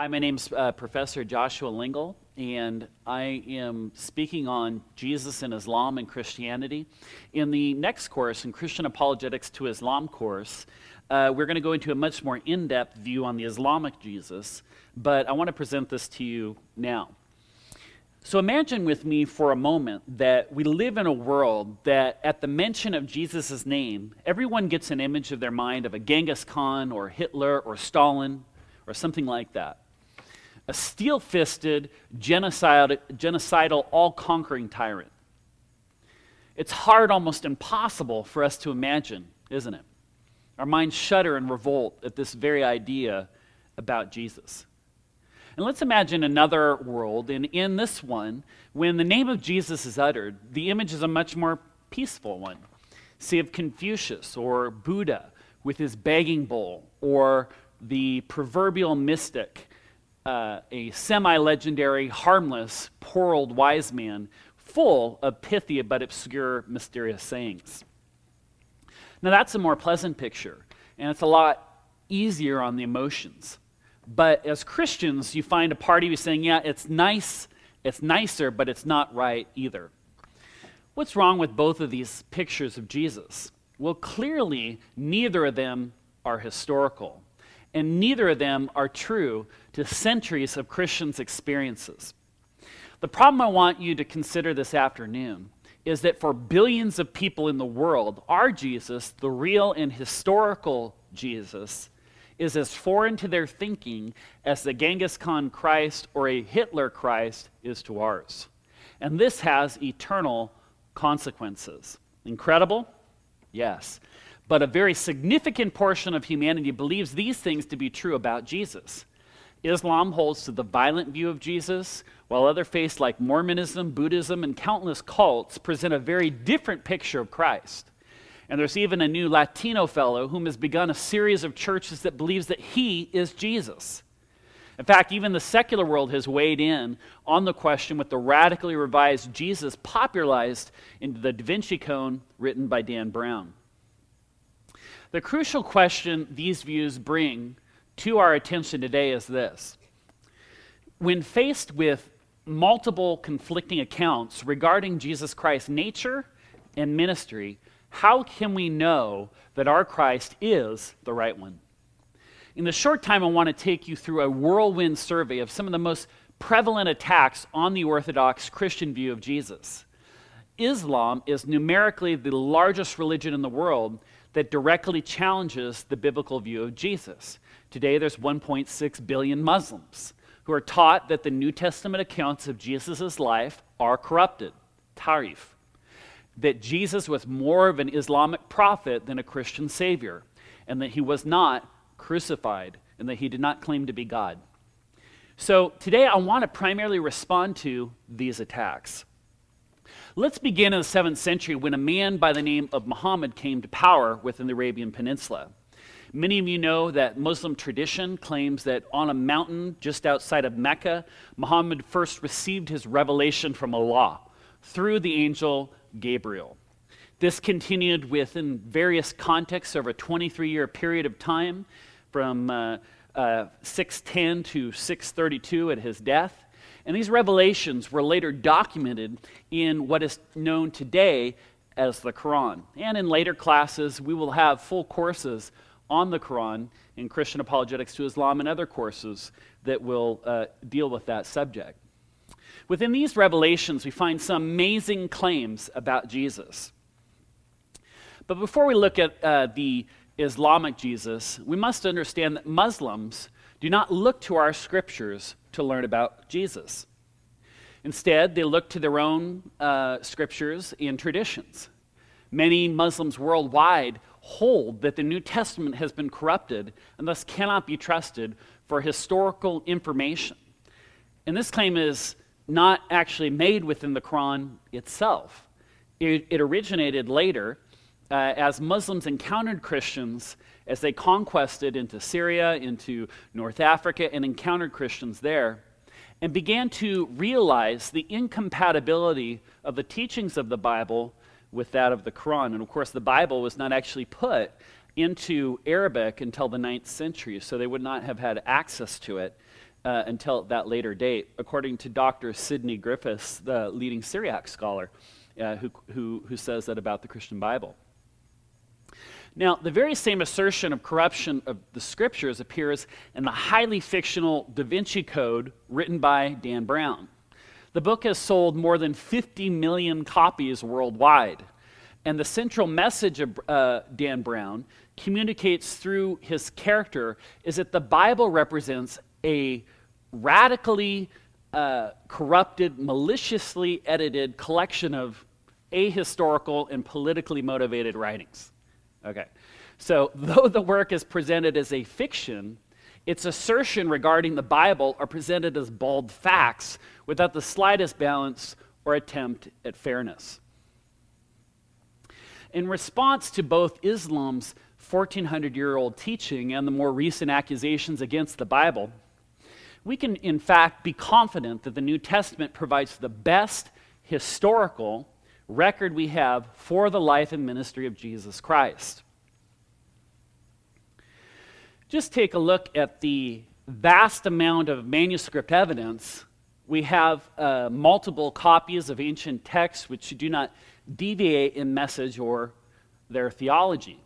Hi, my name's uh, Professor Joshua Lingel, and I am speaking on Jesus and Islam and Christianity. In the next course, in Christian Apologetics to Islam course, uh, we're going to go into a much more in depth view on the Islamic Jesus, but I want to present this to you now. So imagine with me for a moment that we live in a world that at the mention of Jesus' name, everyone gets an image of their mind of a Genghis Khan or Hitler or Stalin or something like that. A steel fisted, genocidal, genocidal all conquering tyrant. It's hard, almost impossible for us to imagine, isn't it? Our minds shudder and revolt at this very idea about Jesus. And let's imagine another world, and in this one, when the name of Jesus is uttered, the image is a much more peaceful one. See of Confucius or Buddha with his begging bowl, or the proverbial mystic, uh, a semi legendary, harmless, poor old wise man, full of pithy but obscure, mysterious sayings. Now, that's a more pleasant picture, and it's a lot easier on the emotions. But as Christians, you find a party who's saying, yeah, it's nice, it's nicer, but it's not right either. What's wrong with both of these pictures of Jesus? Well, clearly, neither of them are historical, and neither of them are true to centuries of Christians' experiences. The problem I want you to consider this afternoon is that for billions of people in the world, our Jesus, the real and historical Jesus, is as foreign to their thinking as the Genghis Khan Christ or a Hitler Christ is to ours. And this has eternal consequences. Incredible? Yes. But a very significant portion of humanity believes these things to be true about Jesus. Islam holds to the violent view of Jesus, while other faiths like Mormonism, Buddhism, and countless cults present a very different picture of Christ. And there's even a new Latino fellow whom has begun a series of churches that believes that he is Jesus. In fact, even the secular world has weighed in on the question with the radically revised Jesus popularized into the Da Vinci Code written by Dan Brown. The crucial question these views bring to our attention today is this. When faced with multiple conflicting accounts regarding Jesus Christ's nature and ministry, how can we know that our Christ is the right one? In the short time, I want to take you through a whirlwind survey of some of the most prevalent attacks on the Orthodox Christian view of Jesus. Islam is numerically the largest religion in the world that directly challenges the biblical view of Jesus. Today, there's 1.6 billion Muslims who are taught that the New Testament accounts of Jesus' life are corrupted. Tarif that Jesus was more of an Islamic prophet than a Christian savior, and that he was not crucified, and that he did not claim to be God. So today I want to primarily respond to these attacks. Let's begin in the 7th century when a man by the name of Muhammad came to power within the Arabian Peninsula. Many of you know that Muslim tradition claims that on a mountain just outside of Mecca, Muhammad first received his revelation from Allah through the angel Gabriel. This continued within various contexts over a 23 year period of time from uh, uh, 610 to 632 at his death. And these revelations were later documented in what is known today as the Quran. And in later classes, we will have full courses on the Quran in Christian apologetics to Islam and other courses that will uh, deal with that subject. Within these revelations, we find some amazing claims about Jesus. But before we look at uh, the Islamic Jesus, we must understand that Muslims do not look to our scriptures to learn about Jesus. Instead, they look to their own uh, scriptures and traditions. Many Muslims worldwide hold that the New Testament has been corrupted and thus cannot be trusted for historical information. And this claim is not actually made within the Quran itself. It, it originated later uh, as Muslims encountered Christians as they conquested into Syria, into North Africa, and encountered Christians there, and began to realize the incompatibility of the teachings of the Bible with that of the Quran. And of course, the Bible was not actually put into Arabic until the ninth century, so they would not have had access to it uh, until that later date, according to Dr. Sidney Griffiths, the leading Syriac scholar, uh, who, who, who says that about the Christian Bible. Now, the very same assertion of corruption of the scriptures appears in the highly fictional Da Vinci Code written by Dan Brown. The book has sold more than 50 million copies worldwide. And the central message of uh, Dan Brown communicates through his character is that the Bible represents a radically uh, corrupted, maliciously edited collection of ahistorical and politically motivated writings. Okay. So, though the work is presented as a fiction, its assertion regarding the Bible are presented as bald facts without the slightest balance or attempt at fairness. In response to both Islam's 1400 year old teaching and the more recent accusations against the Bible, we can, in fact, be confident that the New Testament provides the best historical record we have for the life and ministry of Jesus Christ. Just take a look at the vast amount of manuscript evidence. We have uh, multiple copies of ancient texts which do not deviate in message or their theology.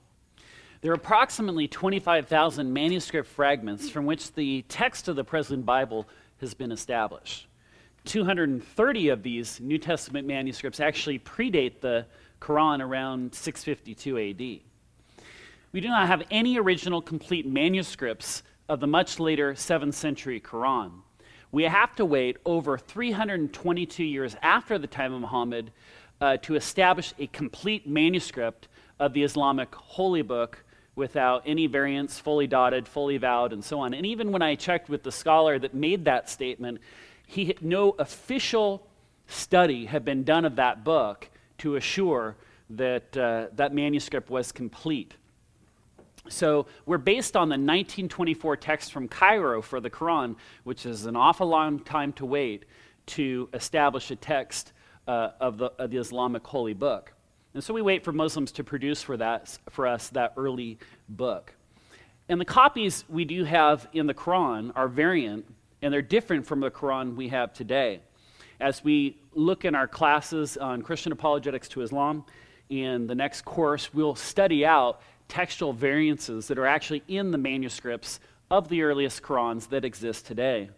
There are approximately 25,000 manuscript fragments from which the text of the present Bible has been established. 230 of these New Testament manuscripts actually predate the Quran around 652 AD. We do not have any original complete manuscripts of the much later 7th century Quran. We have to wait over 322 years after the time of Muhammad uh, to establish a complete manuscript of the Islamic holy book without any variants, fully dotted, fully vowed, and so on. And even when I checked with the scholar that made that statement, he, no official study had been done of that book to assure that uh, that manuscript was complete. So we're based on the 1924 text from Cairo for the Quran, which is an awful long time to wait to establish a text uh, of, the, of the Islamic holy book. And so we wait for Muslims to produce for, that, for us that early book. And the copies we do have in the Quran are variant, and they're different from the Quran we have today. As we look in our classes on Christian apologetics to Islam, in the next course, we'll study out textual variances that are actually in the manuscripts of the earliest Qurans that exist today.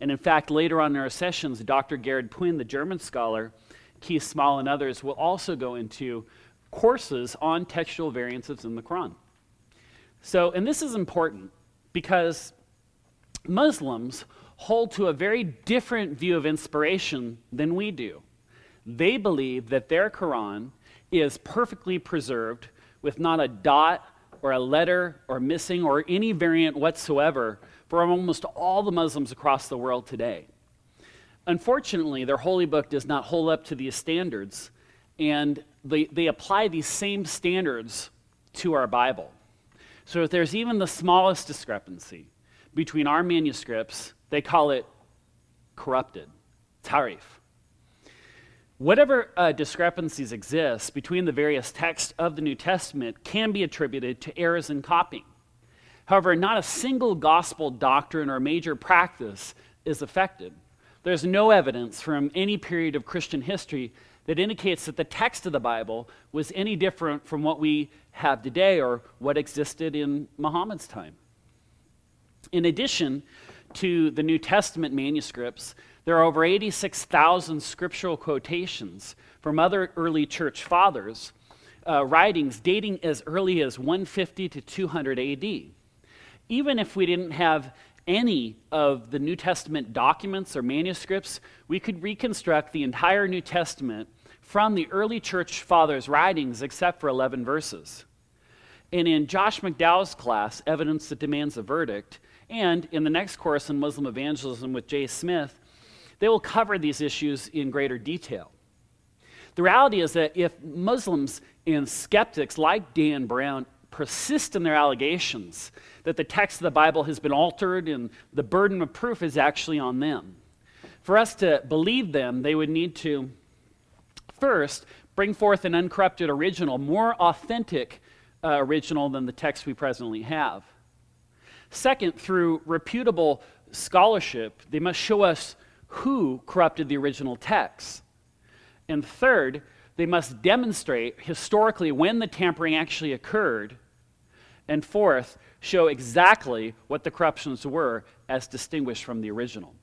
And in fact, later on in our sessions, Dr. Gerhard Puin, the German scholar, Keith Small, and others will also go into courses on textual variances in the Quran. So, and this is important because Muslims hold to a very different view of inspiration than we do. They believe that their Quran is perfectly preserved with not a dot or a letter or missing or any variant whatsoever for almost all the Muslims across the world today. Unfortunately, their holy book does not hold up to these standards, and they, they apply these same standards to our Bible. So if there's even the smallest discrepancy between our manuscripts, they call it corrupted, tahrif. Whatever uh, discrepancies exist between the various texts of the New Testament can be attributed to errors in copying. However, not a single gospel doctrine or major practice is affected. There's no evidence from any period of Christian history that indicates that the text of the Bible was any different from what we have today or what existed in Muhammad's time. In addition to the New Testament manuscripts, there are over 86,000 scriptural quotations from other early church fathers, uh, writings dating as early as 150 to 200 AD. Even if we didn't have any of the New Testament documents or manuscripts, we could reconstruct the entire New Testament from the early church fathers' writings except for 11 verses. And in Josh McDowell's class, Evidence That Demands a Verdict, and in the next course in Muslim Evangelism with Jay Smith, they will cover these issues in greater detail. The reality is that if Muslims and skeptics like Dan Brown persist in their allegations that the text of the Bible has been altered and the burden of proof is actually on them. For us to believe them, they would need to first bring forth an uncorrupted original, more authentic uh, original than the text we presently have. Second, through reputable scholarship, they must show us who corrupted the original text. And third, they must demonstrate historically when the tampering actually occurred. And fourth, show exactly what the corruptions were as distinguished from the original.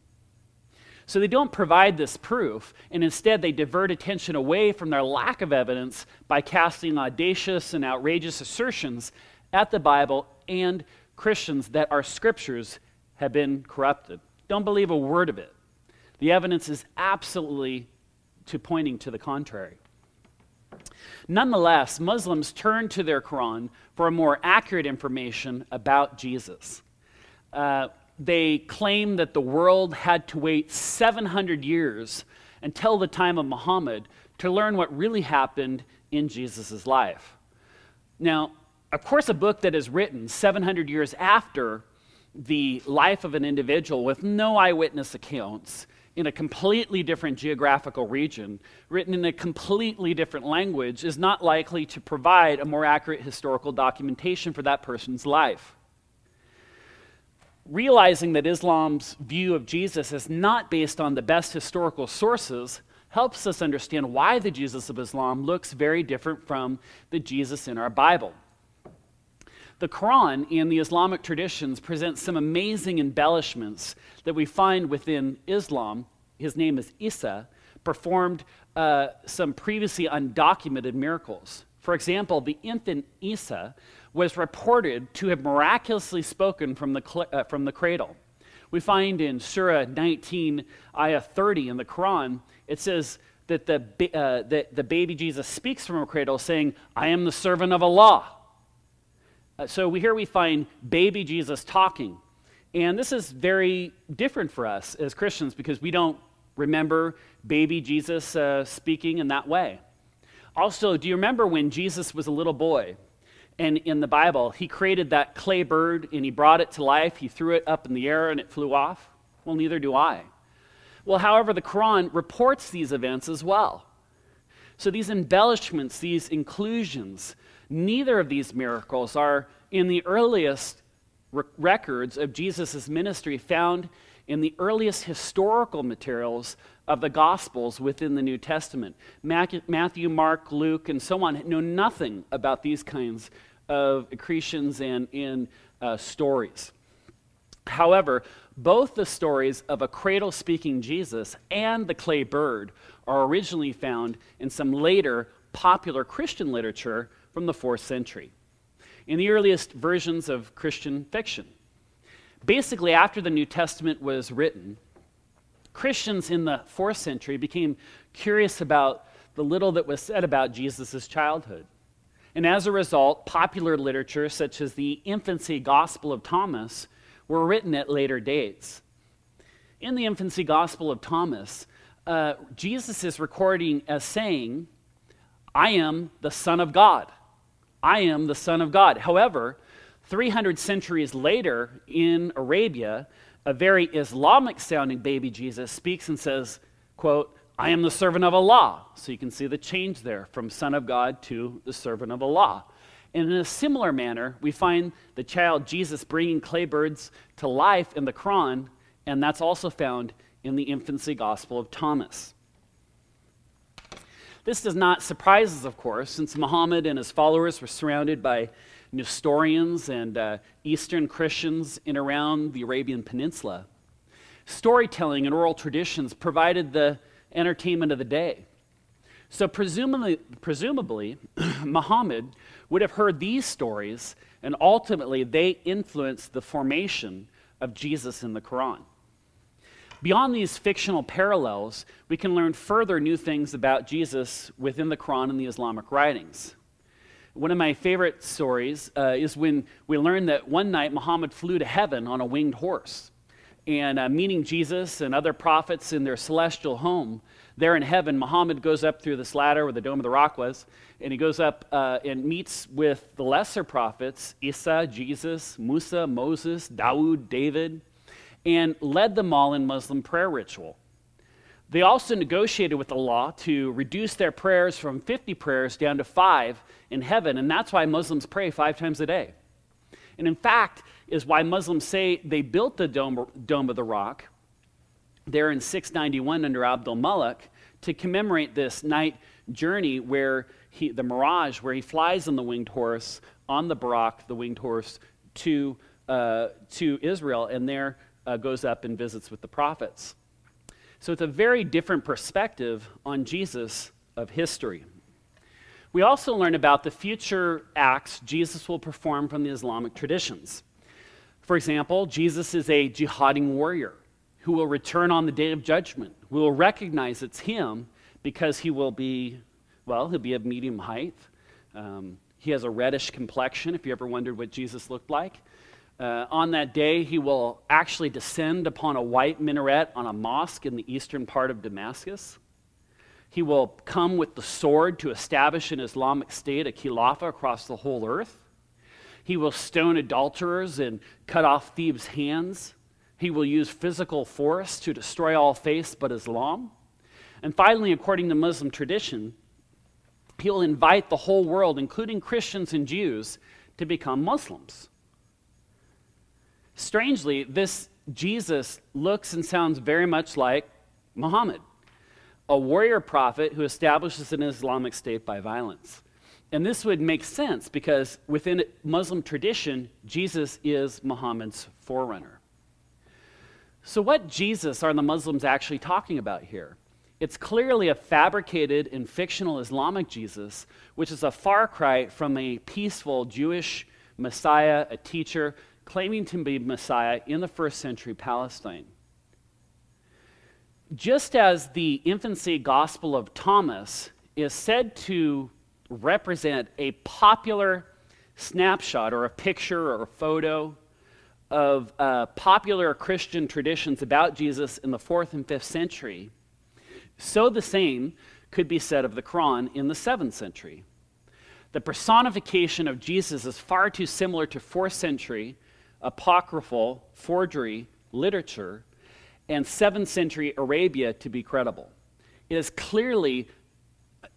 So they don't provide this proof, and instead they divert attention away from their lack of evidence by casting audacious and outrageous assertions at the Bible and Christians that our scriptures have been corrupted. Don't believe a word of it. The evidence is absolutely to pointing to the contrary. Nonetheless, Muslims turn to their Quran for a more accurate information about Jesus. Uh, they claim that the world had to wait 700 years until the time of Muhammad to learn what really happened in Jesus' life. Now, of course, a book that is written 700 years after the life of an individual with no eyewitness accounts in a completely different geographical region, written in a completely different language, is not likely to provide a more accurate historical documentation for that person's life. Realizing that Islam's view of Jesus is not based on the best historical sources helps us understand why the Jesus of Islam looks very different from the Jesus in our Bible. The Quran and the Islamic traditions present some amazing embellishments that we find within Islam. His name is Isa, performed uh, some previously undocumented miracles. For example, the infant Isa was reported to have miraculously spoken from the, cl- uh, from the cradle. We find in Surah 19, Ayah 30 in the Quran, it says that the, uh, that the baby Jesus speaks from a cradle saying, I am the servant of Allah. Uh, so we, here we find baby Jesus talking. And this is very different for us as Christians because we don't remember baby Jesus uh, speaking in that way. Also, do you remember when Jesus was a little boy? And in the Bible, he created that clay bird and he brought it to life. He threw it up in the air and it flew off. Well, neither do I. Well, however, the Quran reports these events as well. So these embellishments, these inclusions, Neither of these miracles are in the earliest re- records of Jesus' ministry found in the earliest historical materials of the Gospels within the New Testament. Matthew, Mark, Luke, and so on know nothing about these kinds of accretions and uh, stories. However, both the stories of a cradle speaking Jesus and the clay bird are originally found in some later popular Christian literature from the fourth century in the earliest versions of Christian fiction. Basically, after the New Testament was written, Christians in the fourth century became curious about the little that was said about Jesus' childhood. And as a result, popular literature such as the infancy Gospel of Thomas were written at later dates. In the infancy Gospel of Thomas, uh, Jesus is recording as saying, I am the Son of God. I am the Son of God. However, 300 centuries later in Arabia, a very Islamic sounding baby Jesus speaks and says, quote, I am the servant of Allah. So you can see the change there from Son of God to the servant of Allah. And in a similar manner, we find the child Jesus bringing clay birds to life in the Quran, and that's also found in the infancy gospel of Thomas. This does not surprise us, of course, since Muhammad and his followers were surrounded by Nestorians and uh, Eastern Christians in around the Arabian Peninsula. Storytelling and oral traditions provided the entertainment of the day. So, presumably, presumably Muhammad would have heard these stories, and ultimately they influenced the formation of Jesus in the Quran. Beyond these fictional parallels, we can learn further new things about Jesus within the Quran and the Islamic writings. One of my favorite stories uh, is when we learn that one night Muhammad flew to heaven on a winged horse. And uh, meeting Jesus and other prophets in their celestial home, there in heaven, Muhammad goes up through this ladder where the Dome of the Rock was, and he goes up uh, and meets with the lesser prophets Isa, Jesus, Musa, Moses, Dawood, David, and led them all in Muslim prayer ritual. They also negotiated with Allah to reduce their prayers from 50 prayers down to five in heaven, and that's why Muslims pray five times a day. And in fact, is why Muslims say they built the Dome, Dome of the Rock there in 691 under Abdul Malik to commemorate this night journey where he, the Miraj, where he flies on the winged horse, on the Buraq, the winged horse, to, uh, to Israel, and there uh, goes up and visits with the prophets. So it's a very different perspective on Jesus of history. We also learn about the future acts Jesus will perform from the Islamic traditions. For example, Jesus is a jihading warrior who will return on the day of judgment. We will recognize it's him because he will be, well, he'll be of medium height. Um, he has a reddish complexion, if you ever wondered what Jesus looked like. Uh, on that day, he will actually descend upon a white minaret on a mosque in the eastern part of Damascus. He will come with the sword to establish an Islamic state, a khilafah across the whole earth. He will stone adulterers and cut off thieves' hands. He will use physical force to destroy all faiths but Islam. And finally, according to Muslim tradition, he'll invite the whole world, including Christians and Jews, to become Muslims. Strangely, this Jesus looks and sounds very much like Muhammad, a warrior prophet who establishes an Islamic state by violence. And this would make sense because within Muslim tradition, Jesus is Muhammad's forerunner. So, what Jesus are the Muslims actually talking about here? It's clearly a fabricated and fictional Islamic Jesus, which is a far cry from a peaceful Jewish Messiah, a teacher claiming to be Messiah in the first century Palestine. Just as the infancy gospel of Thomas is said to represent a popular snapshot or a picture or a photo of uh, popular Christian traditions about Jesus in the fourth and fifth century, so the same could be said of the Quran in the seventh century. The personification of Jesus is far too similar to fourth century apocryphal forgery literature and seventh century Arabia to be credible. It is clearly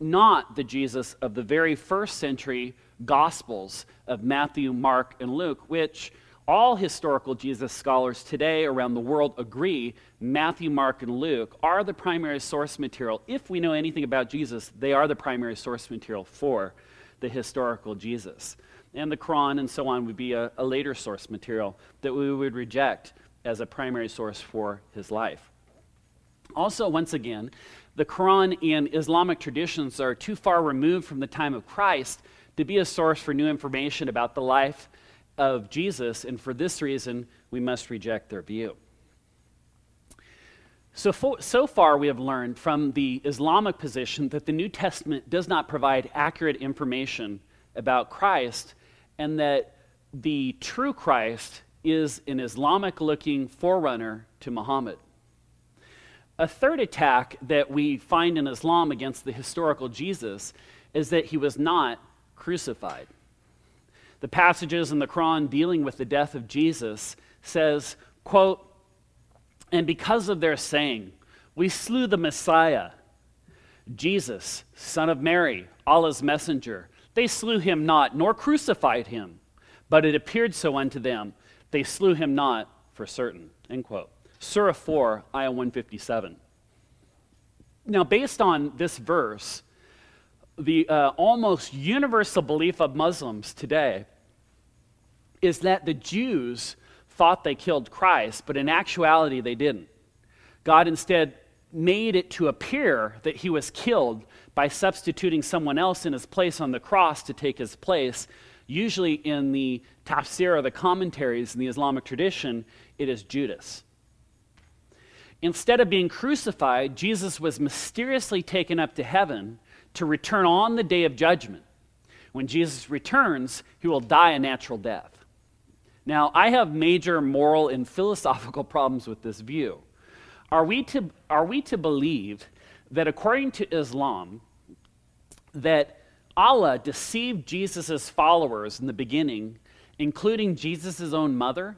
not the Jesus of the very first century Gospels of Matthew, Mark, and Luke, which all historical Jesus scholars today around the world agree Matthew, Mark, and Luke are the primary source material. If we know anything about Jesus, they are the primary source material for the historical Jesus. And the Quran and so on would be a, a later source material that we would reject as a primary source for his life. Also, once again, the Quran and Islamic traditions are too far removed from the time of Christ to be a source for new information about the life of Jesus, and for this reason, we must reject their view. So, so far, we have learned from the Islamic position that the New Testament does not provide accurate information about Christ, and that the true Christ is an Islamic looking forerunner to Muhammad. A third attack that we find in Islam against the historical Jesus is that he was not crucified the passages in the Quran dealing with the death of Jesus says, quote, and because of their saying, we slew the Messiah, Jesus, son of Mary, Allah's messenger. They slew him not, nor crucified him, but it appeared so unto them. They slew him not for certain. End quote. Surah 4, Ayah 157. Now, based on this verse, the uh, almost universal belief of Muslims today is that the Jews thought they killed Christ, but in actuality they didn't. God instead made it to appear that he was killed by substituting someone else in his place on the cross to take his place. Usually in the tafsir or the commentaries in the Islamic tradition, it is Judas. Instead of being crucified, Jesus was mysteriously taken up to heaven to return on the day of judgment. When Jesus returns, he will die a natural death. Now, I have major moral and philosophical problems with this view. Are we to, are we to believe that according to Islam, that Allah deceived Jesus' followers in the beginning, including Jesus' own mother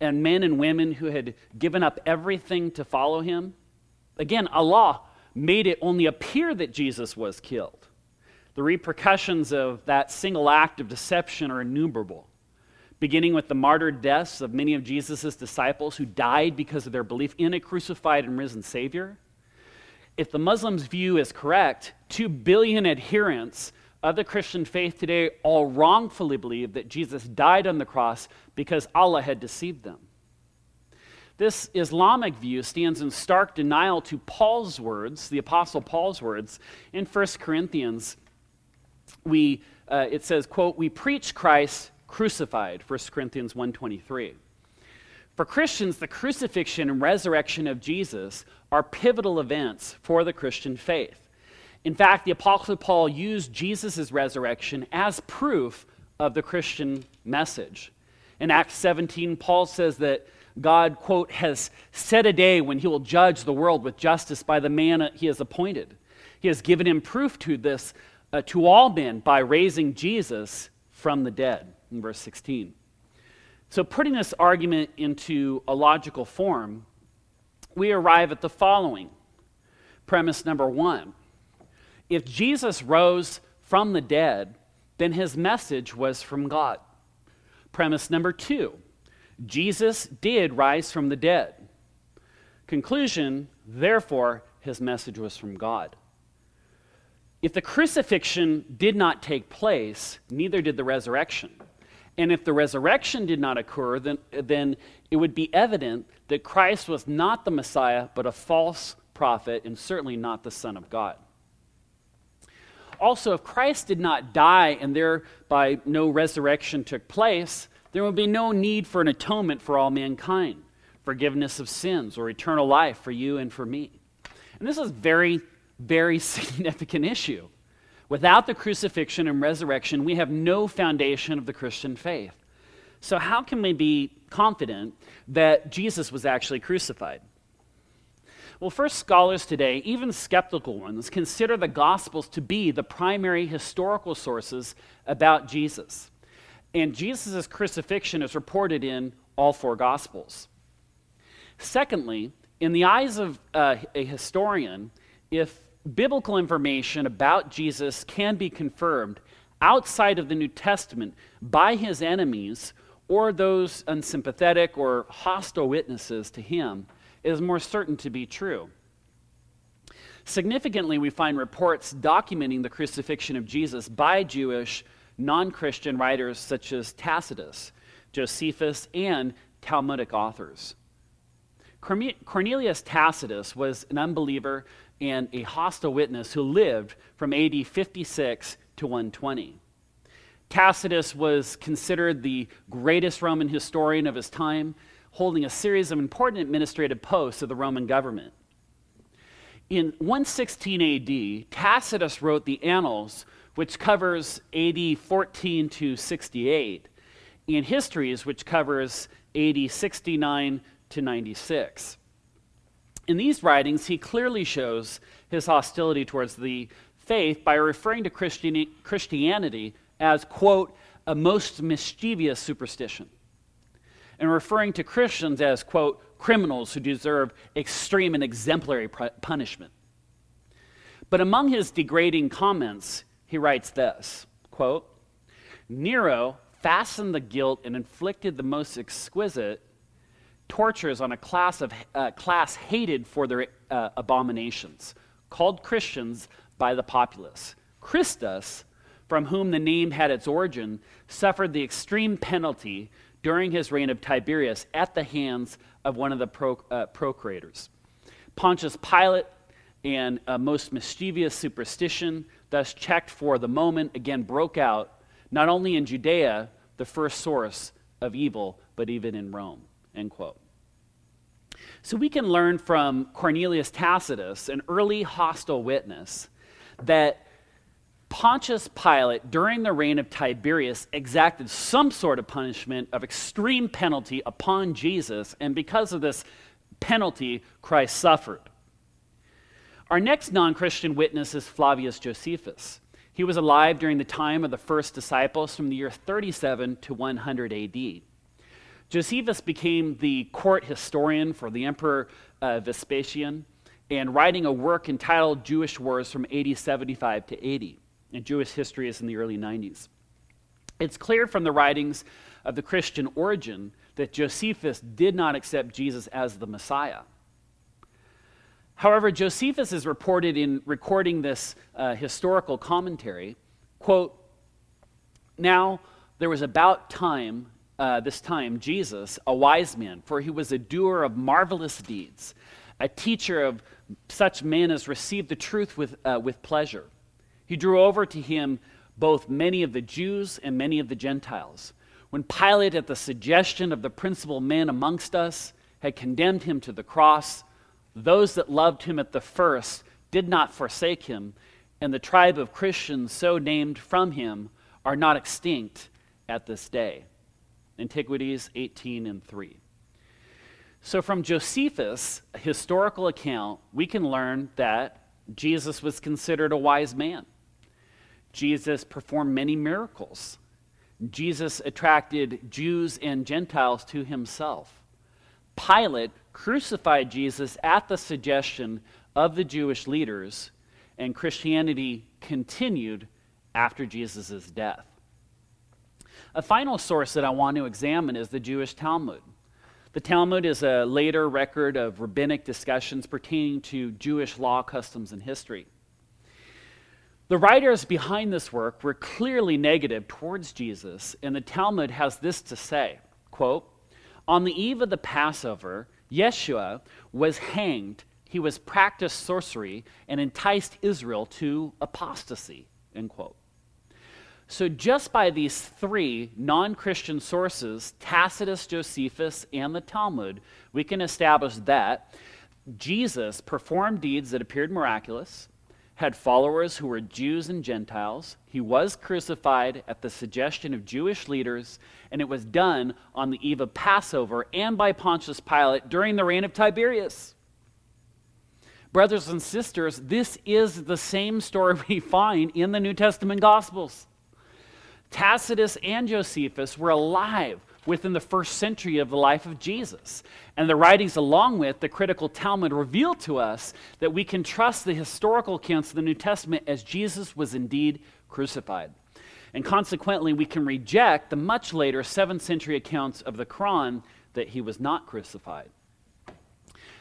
and men and women who had given up everything to follow him? Again, Allah made it only appear that Jesus was killed. The repercussions of that single act of deception are innumerable beginning with the martyred deaths of many of Jesus' disciples who died because of their belief in a crucified and risen Savior. If the Muslims' view is correct, two billion adherents of the Christian faith today all wrongfully believe that Jesus died on the cross because Allah had deceived them. This Islamic view stands in stark denial to Paul's words, the Apostle Paul's words, in 1 Corinthians. We, uh, it says, quote, we preach Christ crucified, 1 Corinthians 1.23. For Christians, the crucifixion and resurrection of Jesus are pivotal events for the Christian faith. In fact, the Apostle Paul used Jesus' resurrection as proof of the Christian message. In Acts 17, Paul says that God, quote, has set a day when he will judge the world with justice by the man he has appointed. He has given him proof to this uh, to all men by raising Jesus from the dead, in verse 16. So, putting this argument into a logical form, we arrive at the following premise number one if Jesus rose from the dead, then his message was from God. Premise number two Jesus did rise from the dead. Conclusion, therefore, his message was from God. If the crucifixion did not take place, neither did the resurrection. And if the resurrection did not occur, then, then it would be evident that Christ was not the Messiah, but a false prophet, and certainly not the Son of God. Also, if Christ did not die and thereby no resurrection took place, there would be no need for an atonement for all mankind, forgiveness of sins, or eternal life for you and for me. And this is a very, very significant issue. Without the crucifixion and resurrection, we have no foundation of the Christian faith. So, how can we be confident that Jesus was actually crucified? Well, first, scholars today, even skeptical ones, consider the Gospels to be the primary historical sources about Jesus. And Jesus' crucifixion is reported in all four Gospels. Secondly, in the eyes of uh, a historian, if biblical information about Jesus can be confirmed outside of the New Testament by his enemies or those unsympathetic or hostile witnesses to him, is more certain to be true. Significantly, we find reports documenting the crucifixion of Jesus by Jewish non Christian writers such as Tacitus, Josephus, and Talmudic authors. Cornelius Tacitus was an unbeliever and a hostile witness who lived from AD 56 to 120. Tacitus was considered the greatest Roman historian of his time, holding a series of important administrative posts of the Roman government. In 116 AD, Tacitus wrote the Annals, which covers AD 14 to 68, and Histories, which covers AD 69 to 96. In these writings, he clearly shows his hostility towards the faith by referring to Christianity as, quote, a most mischievous superstition and referring to Christians as, quote, criminals who deserve extreme and exemplary punishment. But among his degrading comments, he writes this quote, Nero fastened the guilt and inflicted the most exquisite tortures on a class, of, uh, class hated for their uh, abominations, called Christians by the populace. Christus, from whom the name had its origin, suffered the extreme penalty during his reign of Tiberius at the hands of one of the pro, uh, procurators. Pontius Pilate and a most mischievous superstition, thus checked for the moment, again broke out, not only in Judea, the first source of evil, but even in Rome. End quote. So we can learn from Cornelius Tacitus, an early hostile witness, that Pontius Pilate, during the reign of Tiberius, exacted some sort of punishment of extreme penalty upon Jesus, and because of this penalty, Christ suffered. Our next non Christian witness is Flavius Josephus. He was alive during the time of the first disciples from the year 37 to 100 AD. Josephus became the court historian for the Emperor uh, Vespasian and writing a work entitled Jewish Wars from AD 75 to 80 and Jewish history is in the early 90s. It's clear from the writings of the Christian origin that Josephus did not accept Jesus as the Messiah. However, Josephus is reported in recording this uh, historical commentary, quote, Now there was about time, uh, this time, Jesus, a wise man, for he was a doer of marvelous deeds, a teacher of such men as received the truth with, uh, with pleasure. He drew over to him both many of the Jews and many of the Gentiles. When Pilate, at the suggestion of the principal men amongst us, had condemned him to the cross, those that loved him at the first did not forsake him, and the tribe of Christians so named from him are not extinct at this day. Antiquities 18 and 3. So, from Josephus' historical account, we can learn that Jesus was considered a wise man. Jesus performed many miracles. Jesus attracted Jews and Gentiles to himself. Pilate crucified Jesus at the suggestion of the Jewish leaders, and Christianity continued after Jesus' death. A final source that I want to examine is the Jewish Talmud. The Talmud is a later record of rabbinic discussions pertaining to Jewish law, customs, and history. The writers behind this work were clearly negative towards Jesus, and the Talmud has this to say quote, On the eve of the Passover, Yeshua was hanged. He was practiced sorcery and enticed Israel to apostasy. End quote. So, just by these three non Christian sources, Tacitus, Josephus, and the Talmud, we can establish that Jesus performed deeds that appeared miraculous, had followers who were Jews and Gentiles. He was crucified at the suggestion of Jewish leaders, and it was done on the eve of Passover and by Pontius Pilate during the reign of Tiberius. Brothers and sisters, this is the same story we find in the New Testament Gospels. Tacitus and Josephus were alive within the first century of the life of Jesus. And the writings, along with the critical Talmud, reveal to us that we can trust the historical accounts of the New Testament as Jesus was indeed crucified. And consequently, we can reject the much later 7th century accounts of the Quran that he was not crucified.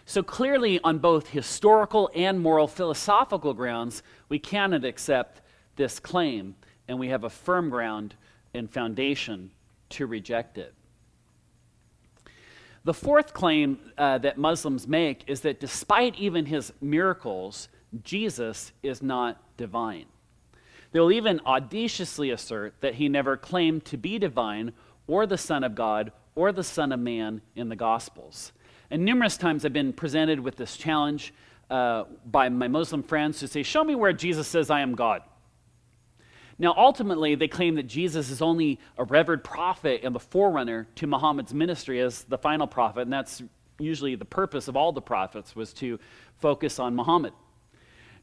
So clearly, on both historical and moral philosophical grounds, we cannot accept this claim and we have a firm ground and foundation to reject it. The fourth claim uh, that Muslims make is that despite even his miracles, Jesus is not divine. They'll even audaciously assert that he never claimed to be divine or the Son of God or the Son of Man in the Gospels. And numerous times I've been presented with this challenge uh, by my Muslim friends who say, Show me where Jesus says, I am God. Now, ultimately, they claim that Jesus is only a revered prophet and the forerunner to Muhammad's ministry as the final prophet, and that's usually the purpose of all the prophets was to focus on Muhammad.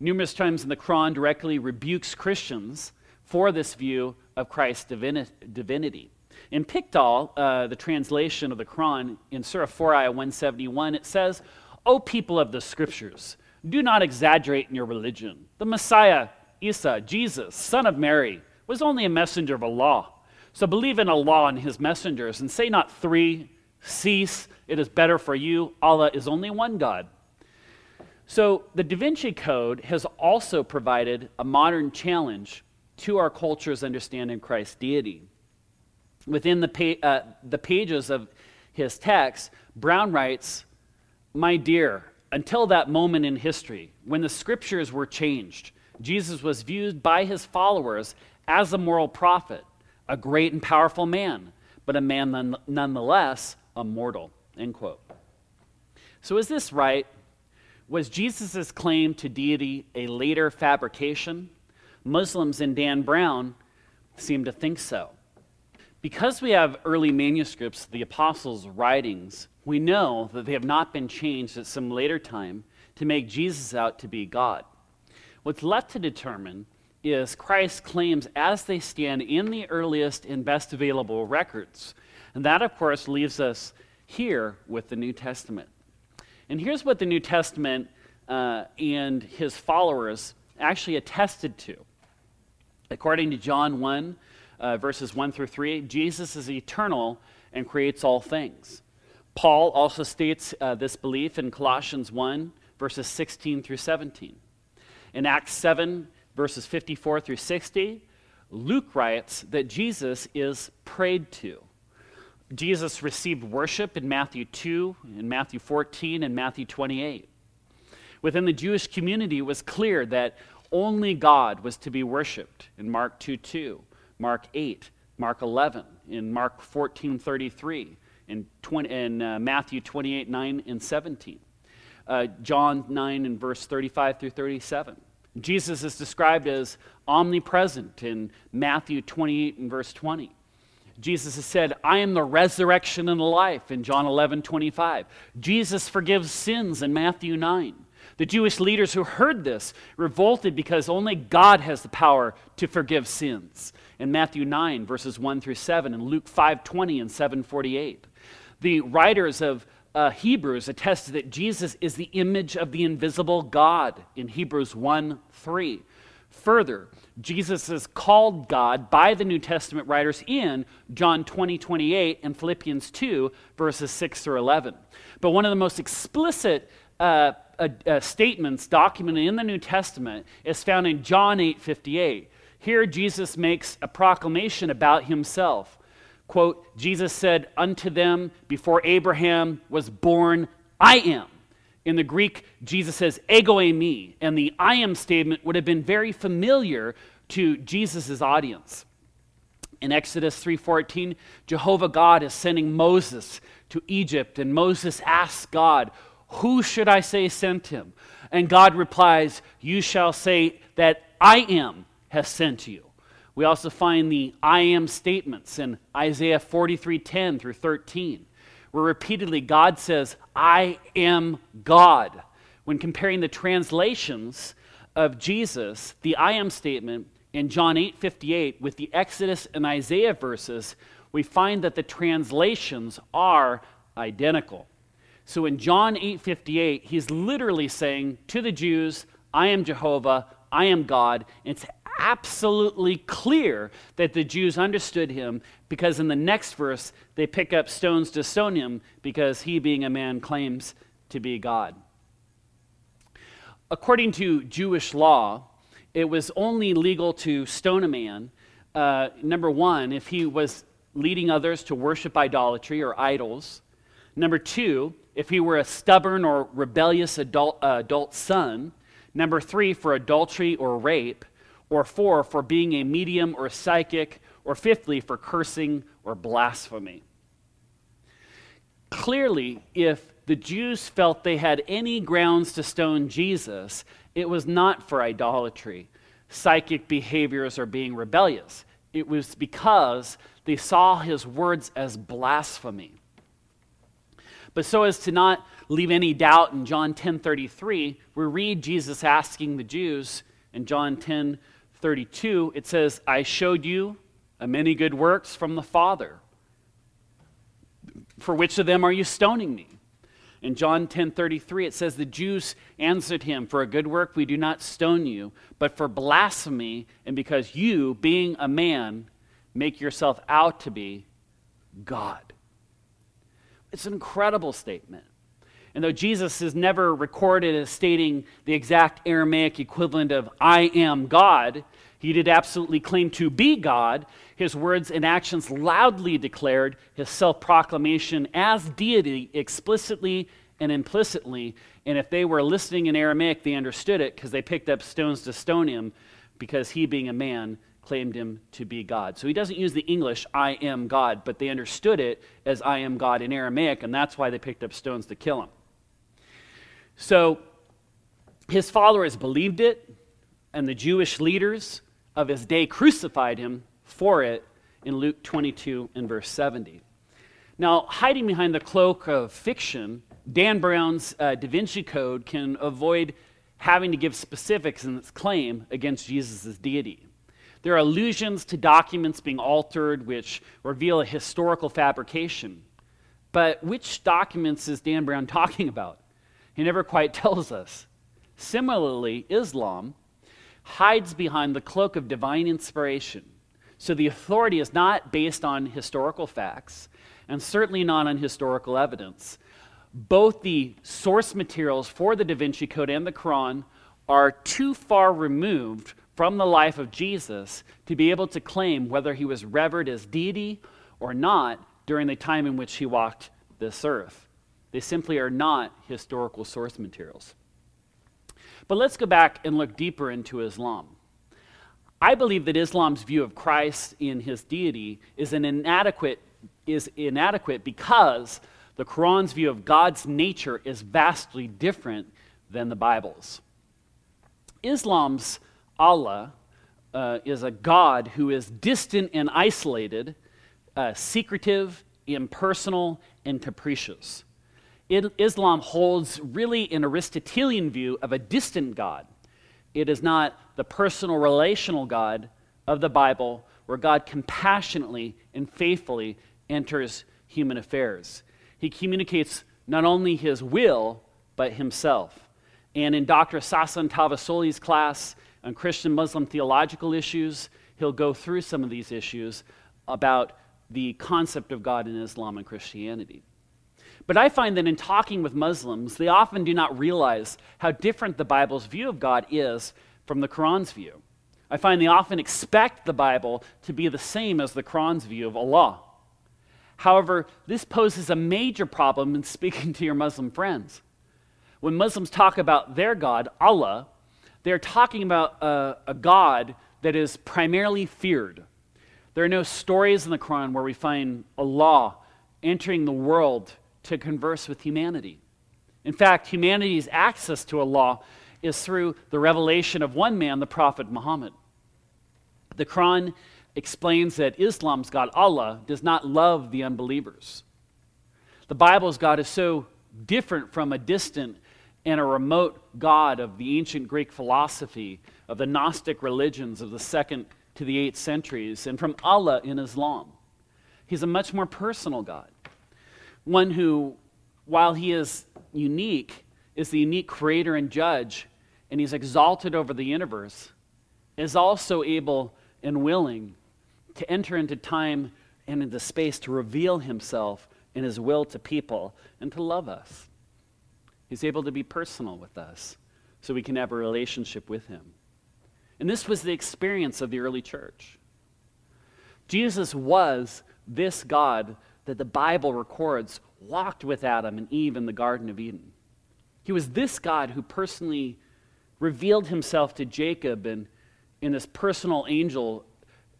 Numerous times in the Quran directly rebukes Christians for this view of Christ's divinity. In Pickthall, uh, the translation of the Quran, in Surah 4, Ayah 171, it says, O people of the scriptures, do not exaggerate in your religion. The Messiah Isa, Jesus, son of Mary, was only a messenger of Allah. So believe in Allah and his messengers and say not three, cease, it is better for you. Allah is only one God. So the Da Vinci Code has also provided a modern challenge to our culture's understanding of Christ's deity. Within the, pa- uh, the pages of his text, Brown writes, My dear, until that moment in history when the scriptures were changed, Jesus was viewed by his followers as a moral prophet, a great and powerful man, but a man none, nonetheless a mortal. End quote. So, is this right? Was Jesus' claim to deity a later fabrication? Muslims and Dan Brown seem to think so. Because we have early manuscripts the apostles' writings, we know that they have not been changed at some later time to make Jesus out to be God. What's left to determine is Christ's claims as they stand in the earliest and best available records. And that, of course, leaves us here with the New Testament. And here's what the New Testament uh, and his followers actually attested to. According to John 1, uh, verses 1 through 3, Jesus is eternal and creates all things. Paul also states uh, this belief in Colossians 1, verses 16 through 17. In Acts 7, verses 54 through 60, Luke writes that Jesus is prayed to. Jesus received worship in Matthew 2, in Matthew 14, and Matthew 28. Within the Jewish community, it was clear that only God was to be worshiped in Mark 2 2, Mark 8, Mark 11, in Mark 14 33, in, 20, in uh, Matthew 28 9 and 17, uh, John 9 and verse 35 through 37. Jesus is described as omnipresent in Matthew 28 and verse 20. Jesus has said, I am the resurrection and the life in John 11 25. Jesus forgives sins in Matthew 9. The Jewish leaders who heard this revolted because only God has the power to forgive sins. In Matthew 9, verses 1 through 7, and Luke 5:20 and 748. The writers of uh, Hebrews attest that Jesus is the image of the invisible God in Hebrews 1 3. Further, Jesus is called God by the New Testament writers in John 20, 28 and Philippians 2, verses 6 through 11. But one of the most explicit uh, uh, uh, statements documented in the New Testament is found in John 8 58. Here, Jesus makes a proclamation about himself. Quote, Jesus said unto them, Before Abraham was born, I am. In the Greek, Jesus says, Ego eimi, and the I am statement would have been very familiar to Jesus' audience. In Exodus 3:14, Jehovah God is sending Moses to Egypt, and Moses asks God, who should I say sent him? And God replies, You shall say that I am has sent you. We also find the I am statements in Isaiah 43:10 through 13, where repeatedly God says, I am God. When comparing the translations of Jesus, the I am statement in John 8:58 with the Exodus and Isaiah verses, we find that the translations are identical. So in John 8:58, he's literally saying to the Jews, I am Jehovah, I am God. It's absolutely clear that the Jews understood him because in the next verse they pick up stones to stone him because he being a man claims to be God. According to Jewish law, it was only legal to stone a man, uh, number one, if he was leading others to worship idolatry or idols. Number two, if he were a stubborn or rebellious adult, uh, adult son. Number three, for adultery or rape. Or four, for being a medium or psychic. Or fifthly, for cursing or blasphemy. Clearly, if the Jews felt they had any grounds to stone Jesus, it was not for idolatry, psychic behaviors, or being rebellious. It was because they saw his words as blasphemy. But so as to not leave any doubt in John 10:33, we read Jesus asking the Jews in John 10:32, it says, "I showed you a many good works from the Father. For which of them are you stoning me?" In John 10:33 it says the Jews answered him, "For a good work we do not stone you, but for blasphemy and because you, being a man, make yourself out to be God." It's an incredible statement. And though Jesus is never recorded as stating the exact Aramaic equivalent of I am God, he did absolutely claim to be God. His words and actions loudly declared his self proclamation as deity explicitly and implicitly. And if they were listening in Aramaic, they understood it because they picked up stones to stone him because he, being a man, claimed him to be God. So he doesn't use the English, I am God, but they understood it as I am God in Aramaic, and that's why they picked up stones to kill him. So his followers believed it, and the Jewish leaders of his day crucified him for it in Luke 22 and verse 70. Now, hiding behind the cloak of fiction, Dan Brown's uh, Da Vinci Code can avoid having to give specifics in its claim against Jesus' deity. There are allusions to documents being altered which reveal a historical fabrication. But which documents is Dan Brown talking about? He never quite tells us. Similarly, Islam hides behind the cloak of divine inspiration. So the authority is not based on historical facts and certainly not on historical evidence. Both the source materials for the Da Vinci Code and the Quran are too far removed from the life of Jesus to be able to claim whether he was revered as deity or not during the time in which he walked this earth. They simply are not historical source materials. But let's go back and look deeper into Islam. I believe that Islam's view of Christ in his deity is an inadequate is inadequate because the Quran's view of God's nature is vastly different than the Bible's. Islam's Allah uh, is a God who is distant and isolated, uh, secretive, impersonal, and capricious. Islam holds really an Aristotelian view of a distant God. It is not the personal, relational God of the Bible, where God compassionately and faithfully enters human affairs. He communicates not only his will, but himself. And in Dr. Sasan Tavassoli's class on Christian Muslim theological issues, he'll go through some of these issues about the concept of God in Islam and Christianity. But I find that in talking with Muslims, they often do not realize how different the Bible's view of God is from the Quran's view. I find they often expect the Bible to be the same as the Quran's view of Allah. However, this poses a major problem in speaking to your Muslim friends. When Muslims talk about their God, Allah, they're talking about a, a God that is primarily feared. There are no stories in the Quran where we find Allah entering the world to converse with humanity. In fact, humanity's access to Allah is through the revelation of one man, the Prophet Muhammad. The Quran explains that Islam's God, Allah, does not love the unbelievers. The Bible's God is so different from a distant and a remote God of the ancient Greek philosophy, of the Gnostic religions of the second to the eighth centuries, and from Allah in Islam. He's a much more personal God, one who, while he is unique, is the unique creator and judge, and he's exalted over the universe, is also able and willing to enter into time and into space to reveal himself and his will to people and to love us. He's able to be personal with us so we can have a relationship with him. And this was the experience of the early church. Jesus was this God that the Bible records walked with Adam and Eve in the Garden of Eden. He was this God who personally revealed himself to Jacob and in this personal angel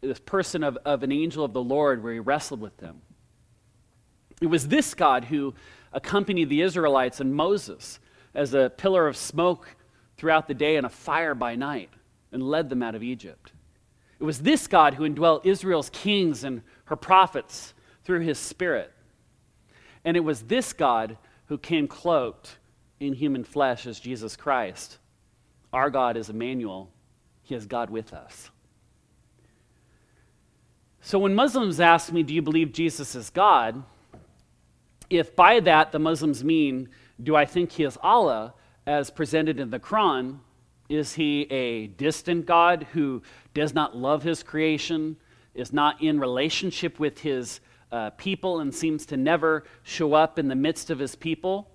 this person of, of an angel of the Lord where he wrestled with them. It was this God who accompanied the Israelites and Moses as a pillar of smoke throughout the day and a fire by night and led them out of Egypt. It was this God who indwelt Israel's kings and her prophets through his spirit. And it was this God who came cloaked in human flesh as Jesus Christ. Our God is Emmanuel, he is God with us. So when Muslims ask me, Do you believe Jesus is God? If by that the Muslims mean, Do I think he is Allah, as presented in the Quran? Is he a distant God who does not love his creation, is not in relationship with his uh, people, and seems to never show up in the midst of his people?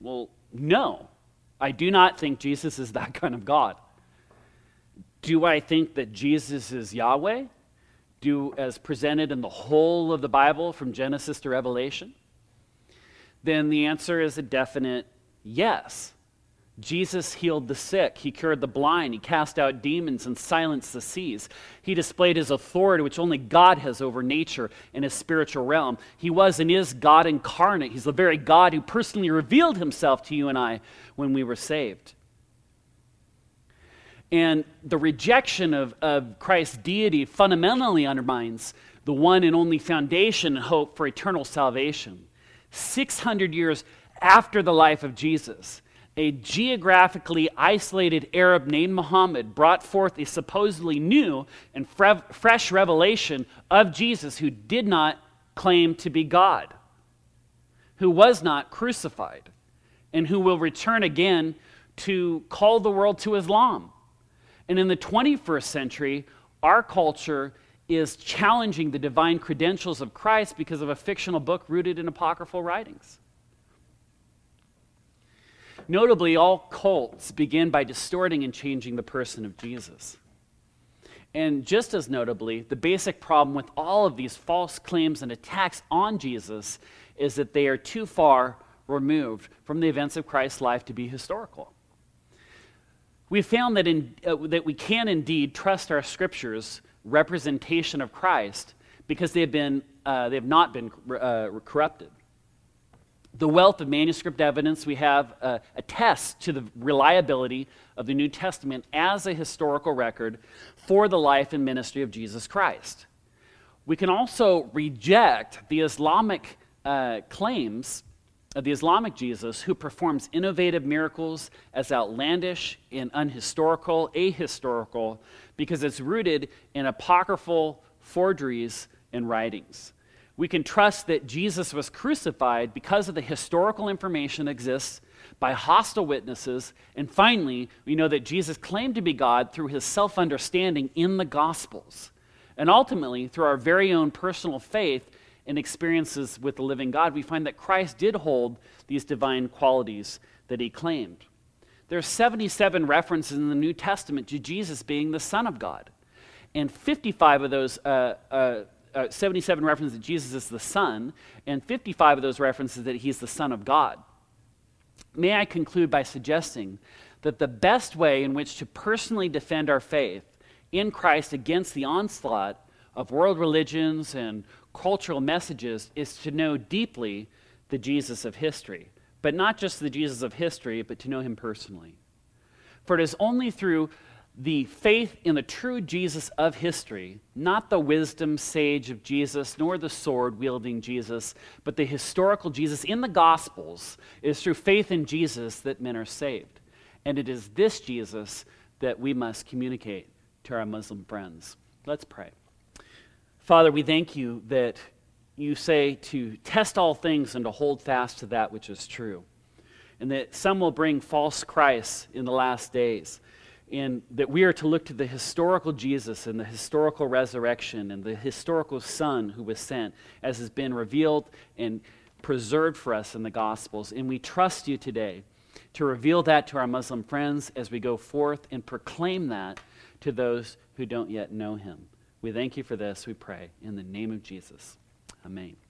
Well, no. I do not think Jesus is that kind of God. Do I think that Jesus is Yahweh? do as presented in the whole of the Bible from Genesis to Revelation? Then the answer is a definite yes. Jesus healed the sick, he cured the blind, he cast out demons and silenced the seas. He displayed his authority, which only God has over nature and his spiritual realm. He was and is God incarnate. He's the very God who personally revealed himself to you and I when we were saved. And the rejection of, of Christ's deity fundamentally undermines the one and only foundation and hope for eternal salvation. 600 years after the life of Jesus, a geographically isolated Arab named Muhammad brought forth a supposedly new and fre- fresh revelation of Jesus who did not claim to be God, who was not crucified, and who will return again to call the world to Islam and in the 21st century, our culture is challenging the divine credentials of Christ because of a fictional book rooted in apocryphal writings. Notably, all cults begin by distorting and changing the person of Jesus. And just as notably, the basic problem with all of these false claims and attacks on Jesus is that they are too far removed from the events of Christ's life to be historical. We've found that, in, uh, that we can indeed trust our scriptures' representation of Christ because they have, been, uh, they have not been uh, corrupted. The wealth of manuscript evidence we have uh, attests to the reliability of the New Testament as a historical record for the life and ministry of Jesus Christ. We can also reject the Islamic uh, claims of the Islamic Jesus who performs innovative miracles as outlandish and unhistorical, ahistorical, because it's rooted in apocryphal forgeries and writings. We can trust that Jesus was crucified because of the historical information that exists by hostile witnesses. And finally, we know that Jesus claimed to be God through his self understanding in the Gospels. And ultimately, through our very own personal faith and experiences with the living God, we find that Christ did hold these divine qualities that he claimed. There are 77 references in the New Testament to Jesus being the Son of God. And 55 of those uh, uh, uh, 77 references that Jesus is the Son, and 55 of those references that he's the Son of God. May I conclude by suggesting that the best way in which to personally defend our faith in Christ against the onslaught of world religions and cultural messages is to know deeply the Jesus of history. But not just the Jesus of history, but to know him personally. For it is only through the faith in the true Jesus of history, not the wisdom sage of Jesus, nor the sword wielding Jesus, but the historical Jesus in the Gospels, is through faith in Jesus that men are saved. And it is this Jesus that we must communicate to our Muslim friends. Let's pray. Father, we thank you that you say to test all things and to hold fast to that which is true, and that some will bring false Christs in the last days in that we are to look to the historical Jesus and the historical resurrection and the historical Son who was sent, as has been revealed and preserved for us in the Gospels. And we trust you today to reveal that to our Muslim friends as we go forth and proclaim that to those who don't yet know him. We thank you for this, we pray. In the name of Jesus. Amen.